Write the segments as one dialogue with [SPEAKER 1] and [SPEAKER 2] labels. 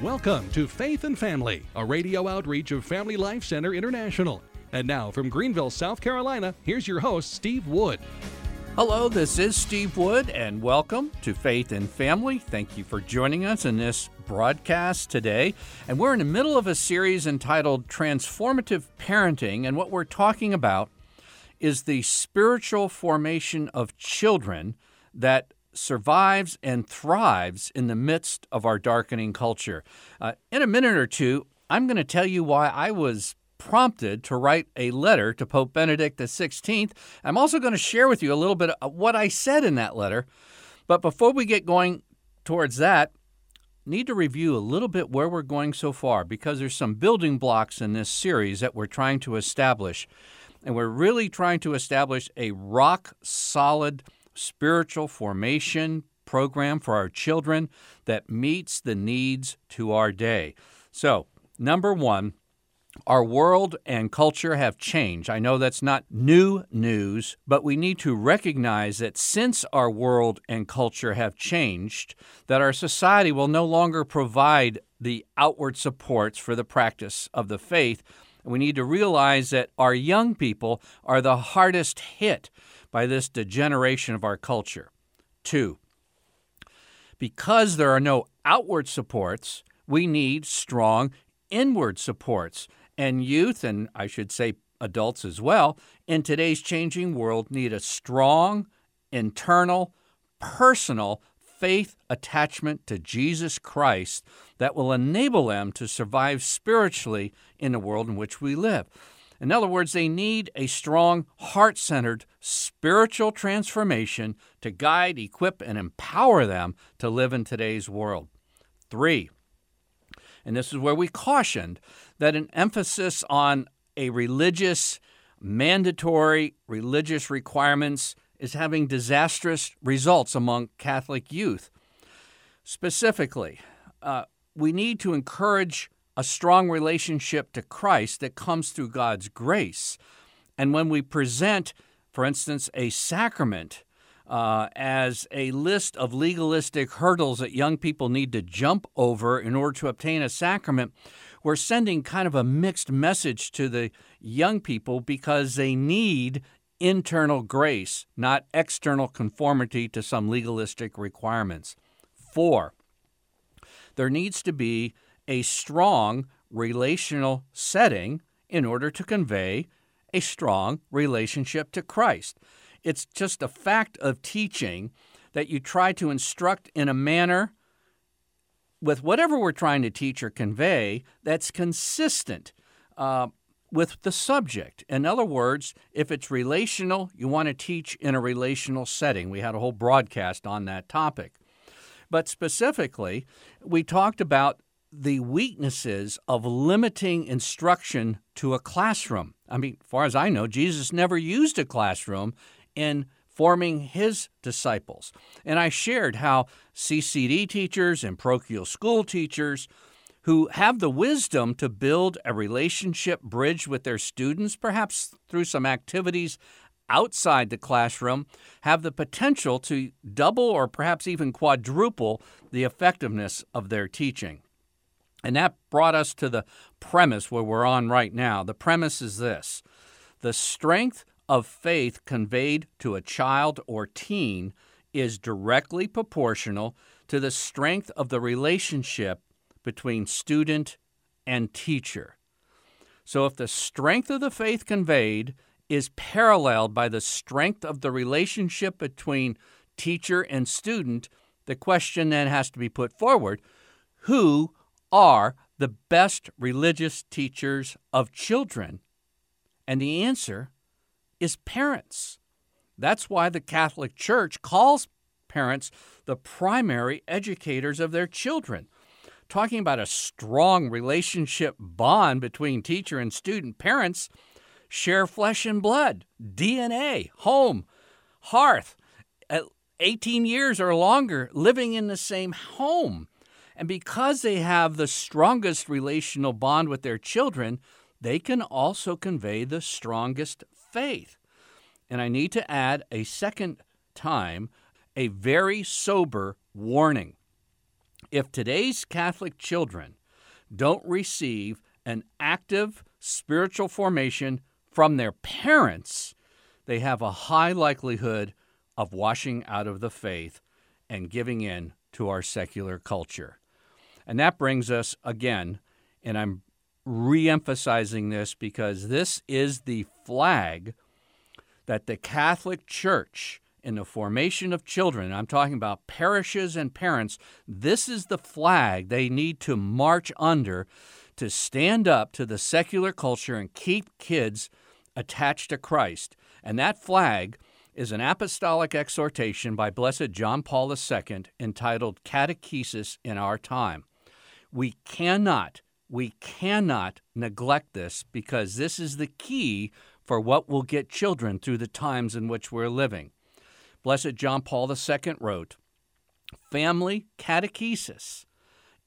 [SPEAKER 1] Welcome to Faith and Family, a radio outreach of Family Life Center International. And now from Greenville, South Carolina, here's your host, Steve Wood.
[SPEAKER 2] Hello, this is Steve Wood, and welcome to Faith and Family. Thank you for joining us in this broadcast today. And we're in the middle of a series entitled Transformative Parenting, and what we're talking about is the spiritual formation of children that survives and thrives in the midst of our darkening culture. Uh, in a minute or two, I'm going to tell you why I was prompted to write a letter to Pope Benedict XVI. I'm also going to share with you a little bit of what I said in that letter. But before we get going towards that, need to review a little bit where we're going so far because there's some building blocks in this series that we're trying to establish. And we're really trying to establish a rock solid spiritual formation program for our children that meets the needs to our day. So, number one, our world and culture have changed. I know that's not new news, but we need to recognize that since our world and culture have changed, that our society will no longer provide the outward supports for the practice of the faith. We need to realize that our young people are the hardest hit by this degeneration of our culture. Two, because there are no outward supports, we need strong inward supports. And youth, and I should say adults as well, in today's changing world need a strong, internal, personal faith attachment to Jesus Christ that will enable them to survive spiritually in the world in which we live. In other words, they need a strong, heart centered spiritual transformation to guide, equip, and empower them to live in today's world. Three, and this is where we cautioned that an emphasis on a religious, mandatory religious requirements is having disastrous results among Catholic youth. Specifically, uh, we need to encourage a strong relationship to Christ that comes through God's grace. And when we present, for instance, a sacrament uh, as a list of legalistic hurdles that young people need to jump over in order to obtain a sacrament, we're sending kind of a mixed message to the young people because they need internal grace, not external conformity to some legalistic requirements. Four, there needs to be a strong relational setting in order to convey a strong relationship to Christ. It's just a fact of teaching that you try to instruct in a manner with whatever we're trying to teach or convey that's consistent uh, with the subject. In other words, if it's relational, you want to teach in a relational setting. We had a whole broadcast on that topic. But specifically, we talked about the weaknesses of limiting instruction to a classroom. I mean, as far as I know, Jesus never used a classroom in forming his disciples. And I shared how CCD teachers and parochial school teachers who have the wisdom to build a relationship bridge with their students, perhaps through some activities outside the classroom, have the potential to double or perhaps even quadruple the effectiveness of their teaching. And that brought us to the premise where we're on right now. The premise is this the strength of faith conveyed to a child or teen is directly proportional to the strength of the relationship between student and teacher. So, if the strength of the faith conveyed is paralleled by the strength of the relationship between teacher and student, the question then has to be put forward who are the best religious teachers of children? And the answer is parents. That's why the Catholic Church calls parents the primary educators of their children. Talking about a strong relationship bond between teacher and student, parents share flesh and blood, DNA, home, hearth, 18 years or longer living in the same home. And because they have the strongest relational bond with their children, they can also convey the strongest faith. and I need to add a second time a very sober warning. If today's Catholic children don't receive an active spiritual formation from their parents, they have a high likelihood of washing out of the faith and giving in to our secular culture. And that brings us again, and I'm re emphasizing this because this is the flag that the Catholic Church, in the formation of children, I'm talking about parishes and parents, this is the flag they need to march under to stand up to the secular culture and keep kids attached to Christ. And that flag is an apostolic exhortation by Blessed John Paul II entitled Catechesis in Our Time. We cannot, we cannot neglect this because this is the key for what will get children through the times in which we're living. Blessed John Paul II wrote, Family catechesis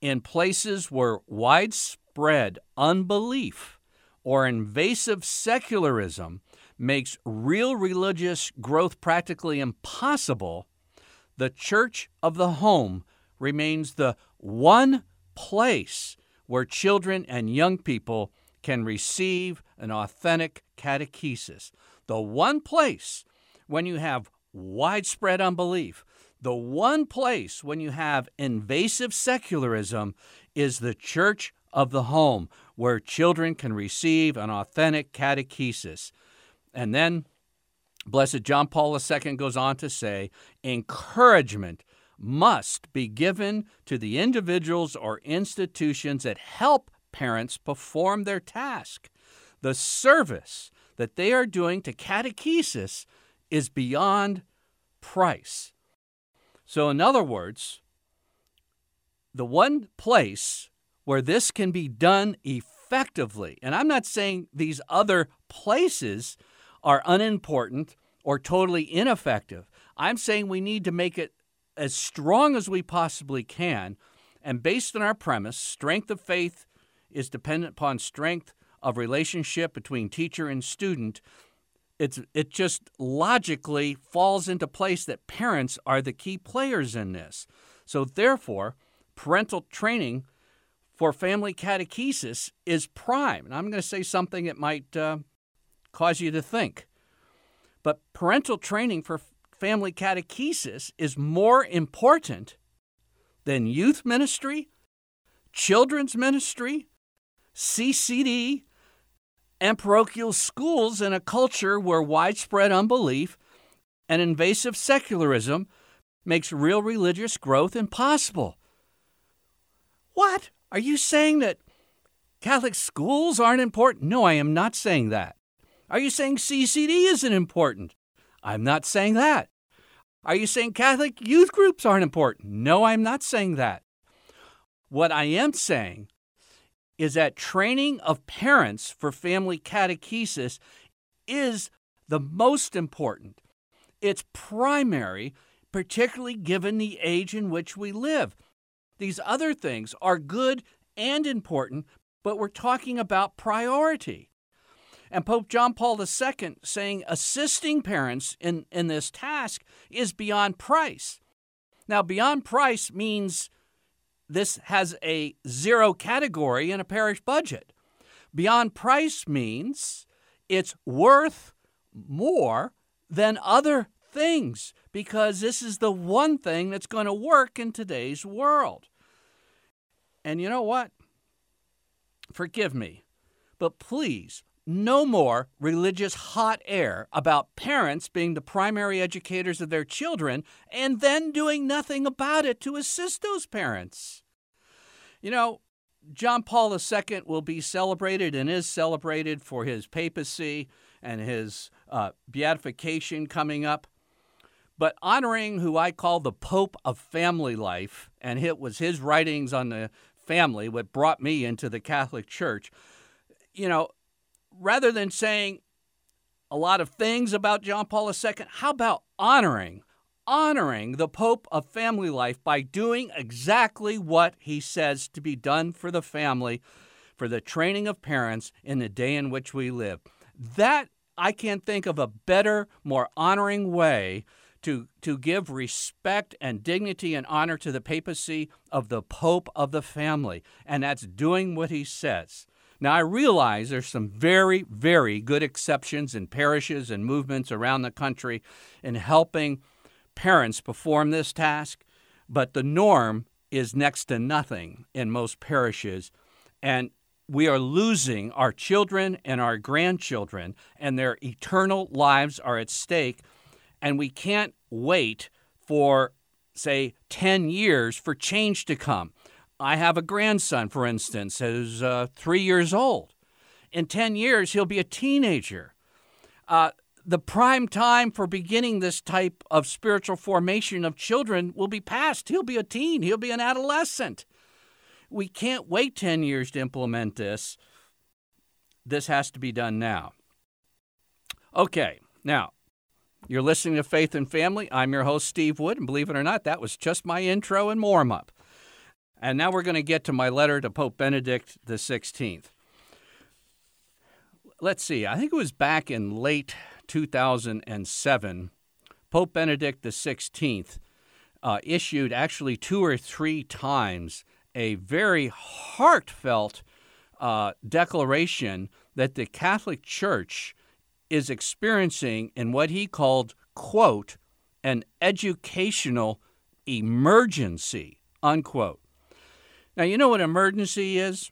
[SPEAKER 2] in places where widespread unbelief or invasive secularism makes real religious growth practically impossible, the church of the home remains the one place where children and young people can receive an authentic catechesis. The one place when you have widespread unbelief, the one place when you have invasive secularism is the church of the home, where children can receive an authentic catechesis. And then Blessed John Paul II goes on to say encouragement must be given to the individuals or institutions that help parents perform their task. The service that they are doing to catechesis is beyond price. So, in other words, the one place where this can be done effectively, and I'm not saying these other places are unimportant or totally ineffective. I'm saying we need to make it as strong as we possibly can. And based on our premise, strength of faith is dependent upon strength of relationship between teacher and student. It's, it just logically falls into place that parents are the key players in this. So, therefore, parental training for family catechesis is prime. And I'm going to say something that might uh, cause you to think. But parental training for family catechesis is more important than youth ministry, children's ministry, CCD, and parochial schools in a culture where widespread unbelief and invasive secularism makes real religious growth impossible. What? Are you saying that Catholic schools aren't important? No, I am not saying that. Are you saying CCD isn't important? I'm not saying that. Are you saying Catholic youth groups aren't important? No, I'm not saying that. What I am saying is that training of parents for family catechesis is the most important. It's primary, particularly given the age in which we live. These other things are good and important, but we're talking about priority. And Pope John Paul II saying assisting parents in, in this task is beyond price. Now, beyond price means this has a zero category in a parish budget. Beyond price means it's worth more than other things because this is the one thing that's going to work in today's world. And you know what? Forgive me, but please no more religious hot air about parents being the primary educators of their children and then doing nothing about it to assist those parents. You know, John Paul II will be celebrated and is celebrated for his papacy and his uh, beatification coming up. But honoring who I call the Pope of family life, and it was his writings on the family what brought me into the Catholic Church, you know, rather than saying a lot of things about John Paul II, how about honoring honoring the Pope of family life by doing exactly what he says to be done for the family, for the training of parents in the day in which we live. That I can't think of a better, more honoring way to, to give respect and dignity and honor to the papacy of the Pope of the family, and that's doing what he says. Now, I realize there's some very, very good exceptions in parishes and movements around the country in helping parents perform this task, but the norm is next to nothing in most parishes. And we are losing our children and our grandchildren, and their eternal lives are at stake. And we can't wait for, say, 10 years for change to come. I have a grandson, for instance, who's uh, three years old. In 10 years, he'll be a teenager. Uh, the prime time for beginning this type of spiritual formation of children will be past. He'll be a teen, he'll be an adolescent. We can't wait 10 years to implement this. This has to be done now. Okay, now, you're listening to Faith and Family. I'm your host, Steve Wood, and believe it or not, that was just my intro and warm up. And now we're going to get to my letter to Pope Benedict XVI. Let's see, I think it was back in late 2007, Pope Benedict XVI uh, issued actually two or three times a very heartfelt uh, declaration that the Catholic Church is experiencing in what he called, quote, an educational emergency, unquote. Now, you know what emergency is?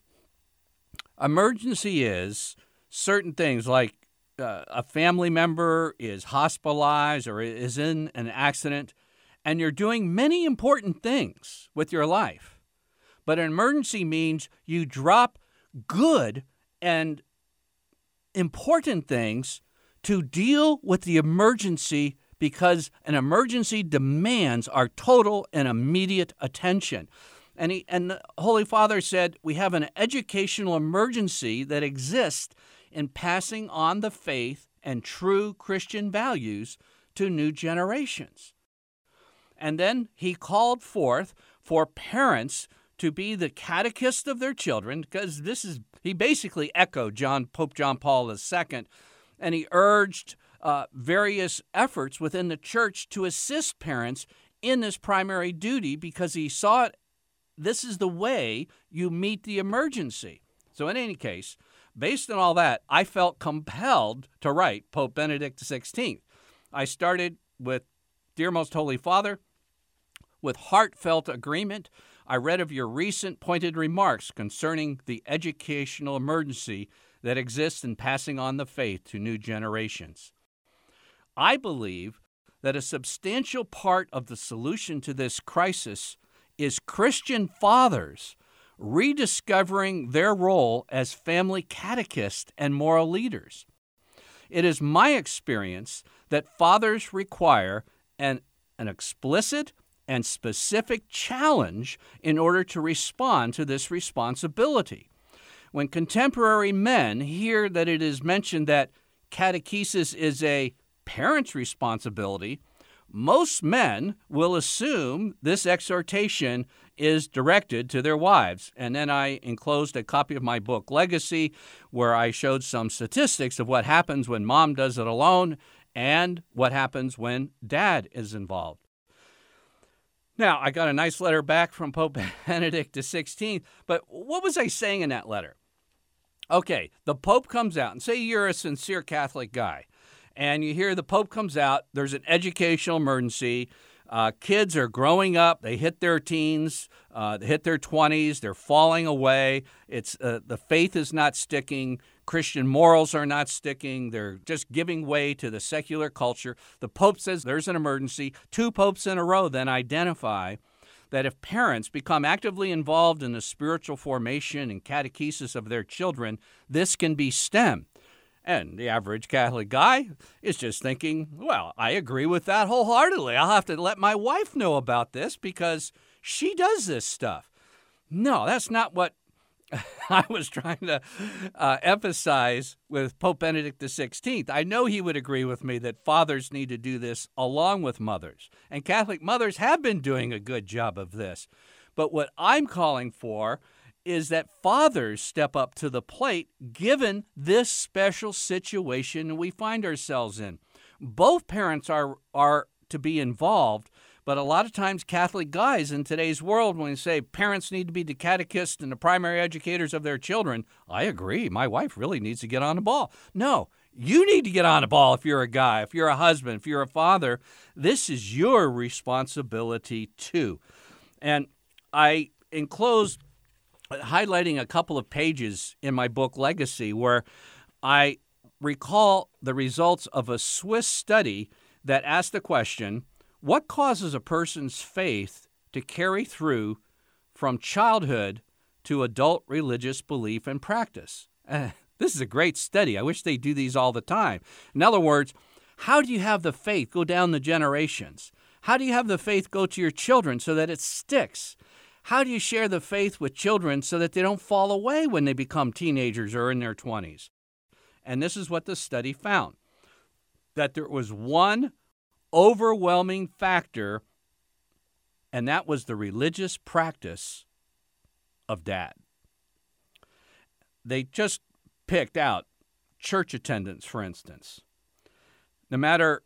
[SPEAKER 2] Emergency is certain things like uh, a family member is hospitalized or is in an accident, and you're doing many important things with your life. But an emergency means you drop good and important things to deal with the emergency because an emergency demands our total and immediate attention. And, he, and the Holy Father said, We have an educational emergency that exists in passing on the faith and true Christian values to new generations. And then he called forth for parents to be the catechist of their children, because this is, he basically echoed John, Pope John Paul II, and he urged uh, various efforts within the church to assist parents in this primary duty because he saw it this is the way you meet the emergency. So, in any case, based on all that, I felt compelled to write Pope Benedict XVI. I started with Dear Most Holy Father, with heartfelt agreement. I read of your recent pointed remarks concerning the educational emergency that exists in passing on the faith to new generations. I believe that a substantial part of the solution to this crisis is Christian fathers rediscovering their role as family catechists and moral leaders. It is my experience that fathers require an, an explicit and specific challenge in order to respond to this responsibility. When contemporary men hear that it is mentioned that catechesis is a parent's responsibility, most men will assume this exhortation is directed to their wives. And then I enclosed a copy of my book, Legacy, where I showed some statistics of what happens when mom does it alone and what happens when dad is involved. Now, I got a nice letter back from Pope Benedict XVI, but what was I saying in that letter? Okay, the Pope comes out and say you're a sincere Catholic guy and you hear the Pope comes out, there's an educational emergency. Uh, kids are growing up, they hit their teens, uh, they hit their 20s, they're falling away. It's, uh, the faith is not sticking. Christian morals are not sticking. They're just giving way to the secular culture. The Pope says there's an emergency. Two popes in a row then identify that if parents become actively involved in the spiritual formation and catechesis of their children, this can be stemmed. And the average Catholic guy is just thinking, well, I agree with that wholeheartedly. I'll have to let my wife know about this because she does this stuff. No, that's not what I was trying to uh, emphasize with Pope Benedict XVI. I know he would agree with me that fathers need to do this along with mothers. And Catholic mothers have been doing a good job of this. But what I'm calling for is that fathers step up to the plate given this special situation we find ourselves in. Both parents are, are to be involved, but a lot of times, Catholic guys in today's world, when they say parents need to be the catechists and the primary educators of their children, I agree. My wife really needs to get on the ball. No, you need to get on the ball if you're a guy, if you're a husband, if you're a father. This is your responsibility too. And I enclosed highlighting a couple of pages in my book Legacy where I recall the results of a Swiss study that asked the question what causes a person's faith to carry through from childhood to adult religious belief and practice? Uh, this is a great study. I wish they do these all the time. In other words, how do you have the faith go down the generations? How do you have the faith go to your children so that it sticks? How do you share the faith with children so that they don't fall away when they become teenagers or in their 20s? And this is what the study found that there was one overwhelming factor, and that was the religious practice of dad. They just picked out church attendance, for instance. No matter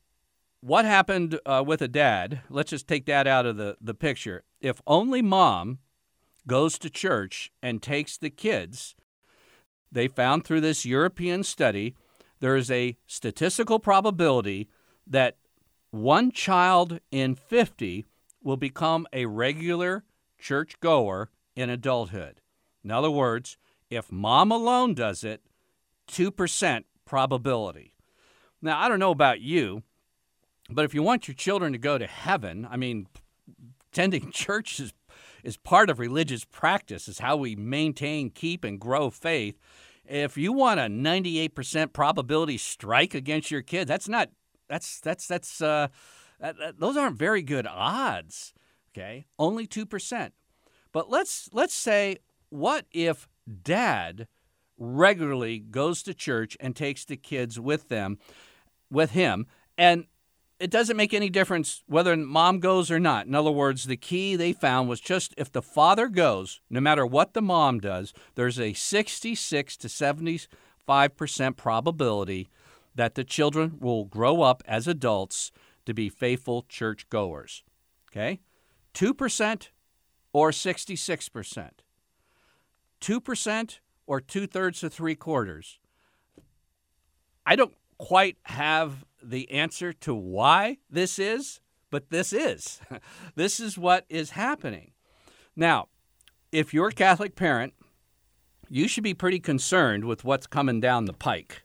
[SPEAKER 2] what happened uh, with a dad, let's just take that out of the, the picture. If only mom goes to church and takes the kids, they found through this European study there is a statistical probability that one child in 50 will become a regular church goer in adulthood. In other words, if mom alone does it, 2% probability. Now, I don't know about you, but if you want your children to go to heaven, I mean, attending church is, is part of religious practice, is how we maintain, keep, and grow faith. If you want a 98% probability strike against your kid, that's not that's that's that's uh, that, that, those aren't very good odds. Okay, only two percent. But let's let's say, what if Dad regularly goes to church and takes the kids with them, with him, and it doesn't make any difference whether mom goes or not. In other words, the key they found was just if the father goes, no matter what the mom does, there's a 66 to 75 percent probability that the children will grow up as adults to be faithful church goers. Okay? 2% or 66%. 2% or two thirds to three quarters. I don't quite have the answer to why this is, but this is. this is what is happening. Now, if you're a Catholic parent, you should be pretty concerned with what's coming down the pike.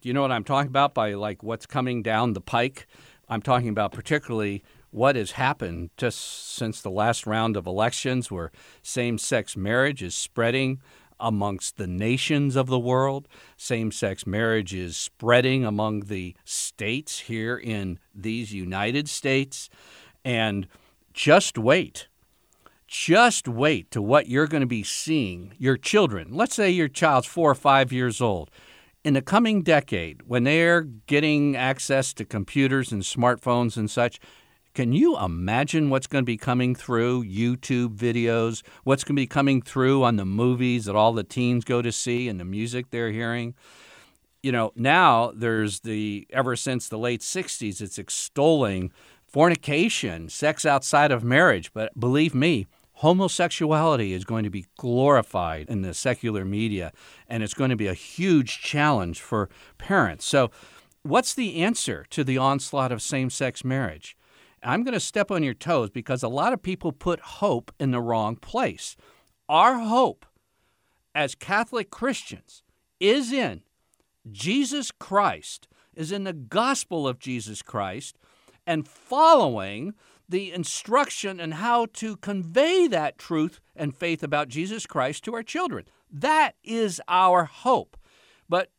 [SPEAKER 2] Do you know what I'm talking about by like what's coming down the pike? I'm talking about particularly what has happened just since the last round of elections where same sex marriage is spreading amongst the nations of the world. Same sex marriage is spreading among the states here in these United States. And just wait. Just wait to what you're going to be seeing. Your children, let's say your child's four or five years old in the coming decade, when they're getting access to computers and smartphones and such, can you imagine what's going to be coming through YouTube videos? What's going to be coming through on the movies that all the teens go to see and the music they're hearing? You know, now there's the, ever since the late 60s, it's extolling fornication, sex outside of marriage. But believe me, homosexuality is going to be glorified in the secular media, and it's going to be a huge challenge for parents. So, what's the answer to the onslaught of same sex marriage? I'm going to step on your toes because a lot of people put hope in the wrong place. Our hope as Catholic Christians is in Jesus Christ, is in the gospel of Jesus Christ, and following the instruction and how to convey that truth and faith about Jesus Christ to our children. That is our hope. But,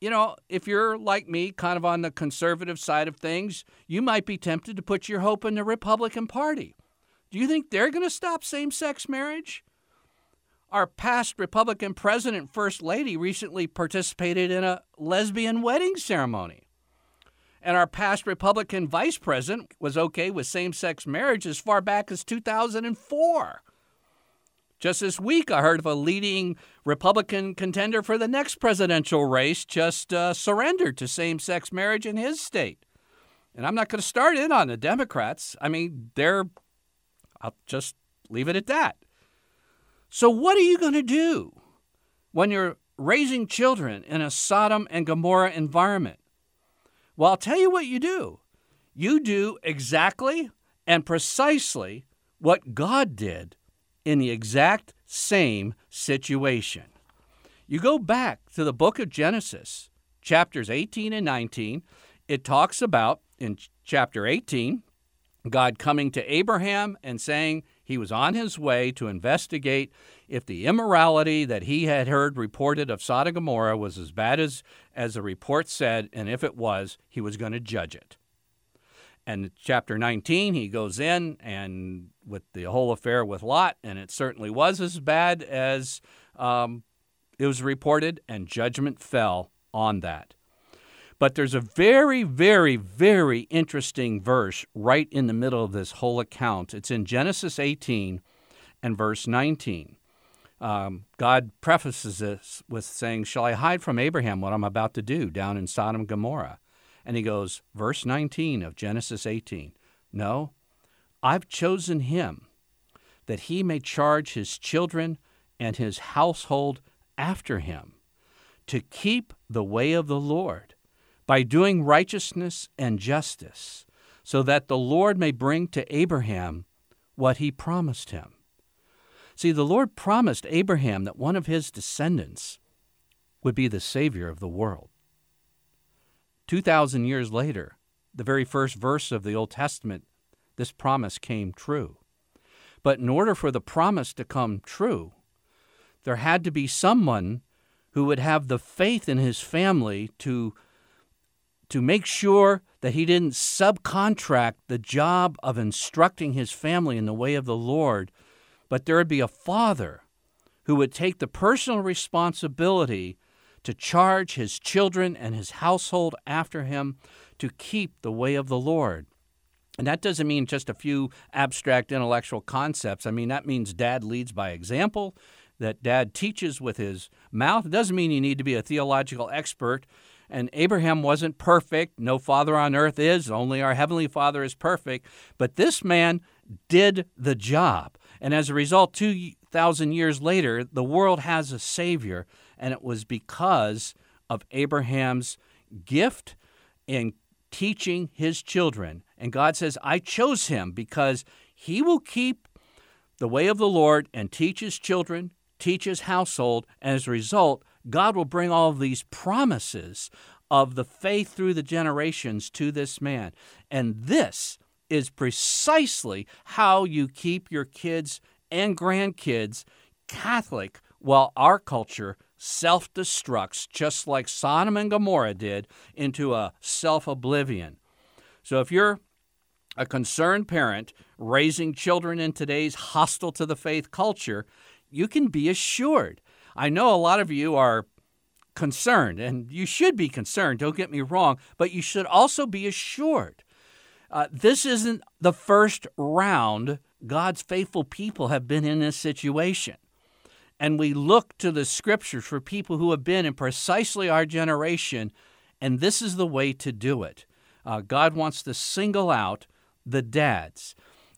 [SPEAKER 2] you know, if you're like me, kind of on the conservative side of things, you might be tempted to put your hope in the Republican Party. Do you think they're going to stop same sex marriage? Our past Republican president, First Lady, recently participated in a lesbian wedding ceremony. And our past Republican vice president was okay with same sex marriage as far back as 2004. Just this week, I heard of a leading Republican contender for the next presidential race just uh, surrendered to same sex marriage in his state. And I'm not going to start in on the Democrats. I mean, they're, I'll just leave it at that. So, what are you going to do when you're raising children in a Sodom and Gomorrah environment? Well, I'll tell you what you do. You do exactly and precisely what God did in the exact same situation. You go back to the book of Genesis, chapters 18 and 19. It talks about, in chapter 18, God coming to Abraham and saying he was on his way to investigate if the immorality that he had heard reported of Sodom and Gomorrah was as bad as, as the report said, and if it was, he was going to judge it. And chapter 19, he goes in and with the whole affair with Lot, and it certainly was as bad as um, it was reported, and judgment fell on that. But there's a very, very, very interesting verse right in the middle of this whole account. It's in Genesis 18 and verse 19. Um, God prefaces this with saying, Shall I hide from Abraham what I'm about to do down in Sodom and Gomorrah? And he goes, verse 19 of Genesis 18 No, I've chosen him that he may charge his children and his household after him to keep the way of the Lord by doing righteousness and justice, so that the Lord may bring to Abraham what he promised him. See, the Lord promised Abraham that one of his descendants would be the Savior of the world. 2,000 years later, the very first verse of the Old Testament, this promise came true. But in order for the promise to come true, there had to be someone who would have the faith in his family to, to make sure that he didn't subcontract the job of instructing his family in the way of the Lord, but there would be a father who would take the personal responsibility to charge his children and his household after him to keep the way of the Lord. And that doesn't mean just a few abstract intellectual concepts. I mean, that means dad leads by example, that dad teaches with his mouth. It doesn't mean you need to be a theological expert. And Abraham wasn't perfect. No father on earth is. Only our Heavenly Father is perfect. But this man did the job. And as a result, 2,000 years later, the world has a Savior and it was because of Abraham's gift in teaching his children. And God says, I chose him because he will keep the way of the Lord and teach his children, teach his household, and as a result, God will bring all these promises of the faith through the generations to this man. And this is precisely how you keep your kids and grandkids Catholic while our culture self destructs, just like Sodom and Gomorrah did, into a self oblivion. So if you're a concerned parent raising children in today's hostile to the faith culture, you can be assured. I know a lot of you are concerned, and you should be concerned, don't get me wrong, but you should also be assured. Uh, this isn't the first round God's faithful people have been in this situation and we look to the scriptures for people who have been in precisely our generation, and this is the way to do it. Uh, God wants to single out the dads.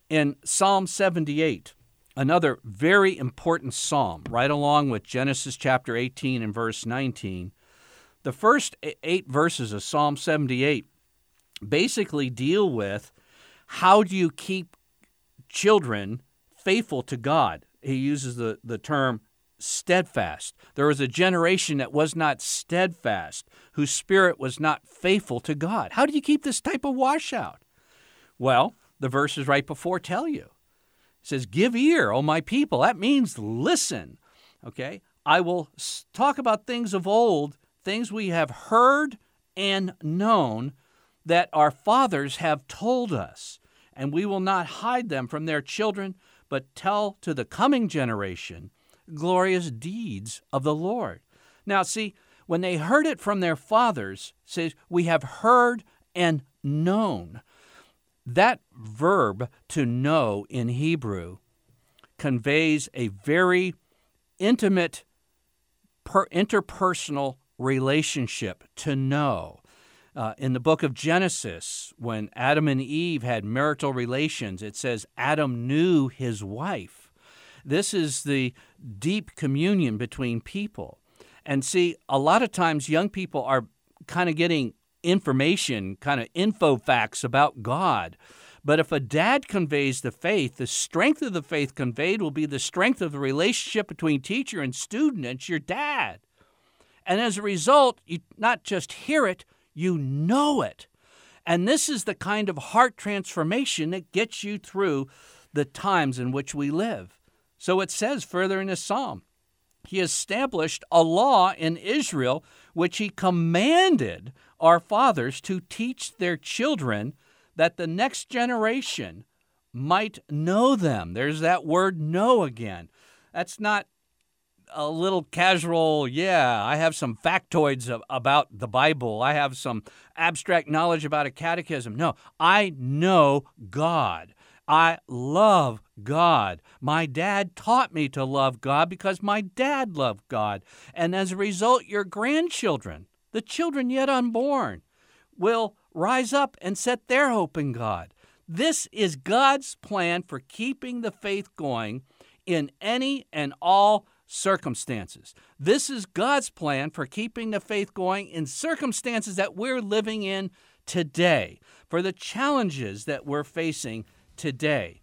[SPEAKER 2] In Psalm 78, another very important psalm, right along with Genesis chapter 18 and verse 19, the first eight verses of Psalm 78 basically deal with how do you keep children faithful to God. He uses the, the term steadfast. There was a generation that was not steadfast, whose spirit was not faithful to God. How do you keep this type of washout? Well, the verses right before tell you. It says, Give ear, O my people. That means listen. Okay? I will talk about things of old, things we have heard and known that our fathers have told us, and we will not hide them from their children, but tell to the coming generation glorious deeds of the Lord. Now, see, when they heard it from their fathers, says, We have heard and known. That verb to know in Hebrew conveys a very intimate per interpersonal relationship to know. Uh, in the book of Genesis, when Adam and Eve had marital relations, it says Adam knew his wife. This is the deep communion between people. And see, a lot of times young people are kind of getting information, kind of info facts about God. But if a dad conveys the faith, the strength of the faith conveyed will be the strength of the relationship between teacher and student. It's your dad. And as a result, you not just hear it, you know it. And this is the kind of heart transformation that gets you through the times in which we live. So it says further in the psalm, He established a law in Israel which He commanded our fathers to teach their children that the next generation might know them. There's that word know again. That's not a little casual, yeah, I have some factoids about the Bible. I have some abstract knowledge about a catechism. No, I know God. I love God. My dad taught me to love God because my dad loved God. And as a result, your grandchildren, the children yet unborn, will rise up and set their hope in God. This is God's plan for keeping the faith going in any and all circumstances. This is God's plan for keeping the faith going in circumstances that we're living in today, for the challenges that we're facing today.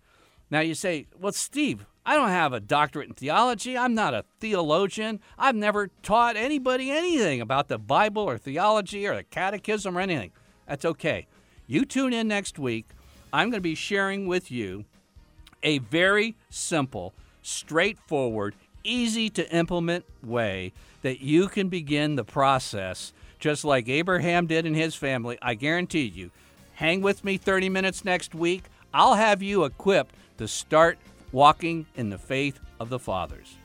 [SPEAKER 2] Now you say, well, Steve, I don't have a doctorate in theology. I'm not a theologian. I've never taught anybody anything about the Bible or theology or the catechism or anything. That's okay. You tune in next week. I'm going to be sharing with you a very simple, straightforward, easy to implement way that you can begin the process just like Abraham did in his family. I guarantee you. Hang with me 30 minutes next week. I'll have you equipped to start walking in the faith of the fathers.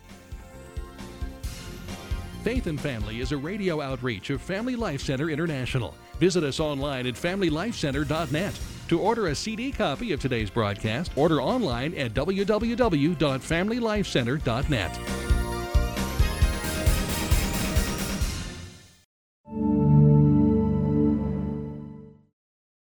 [SPEAKER 1] Faith and Family is a radio outreach of Family Life Center International. Visit us online at familylifecenter.net. To order a CD copy of today's broadcast, order online at www.familylifecenter.net.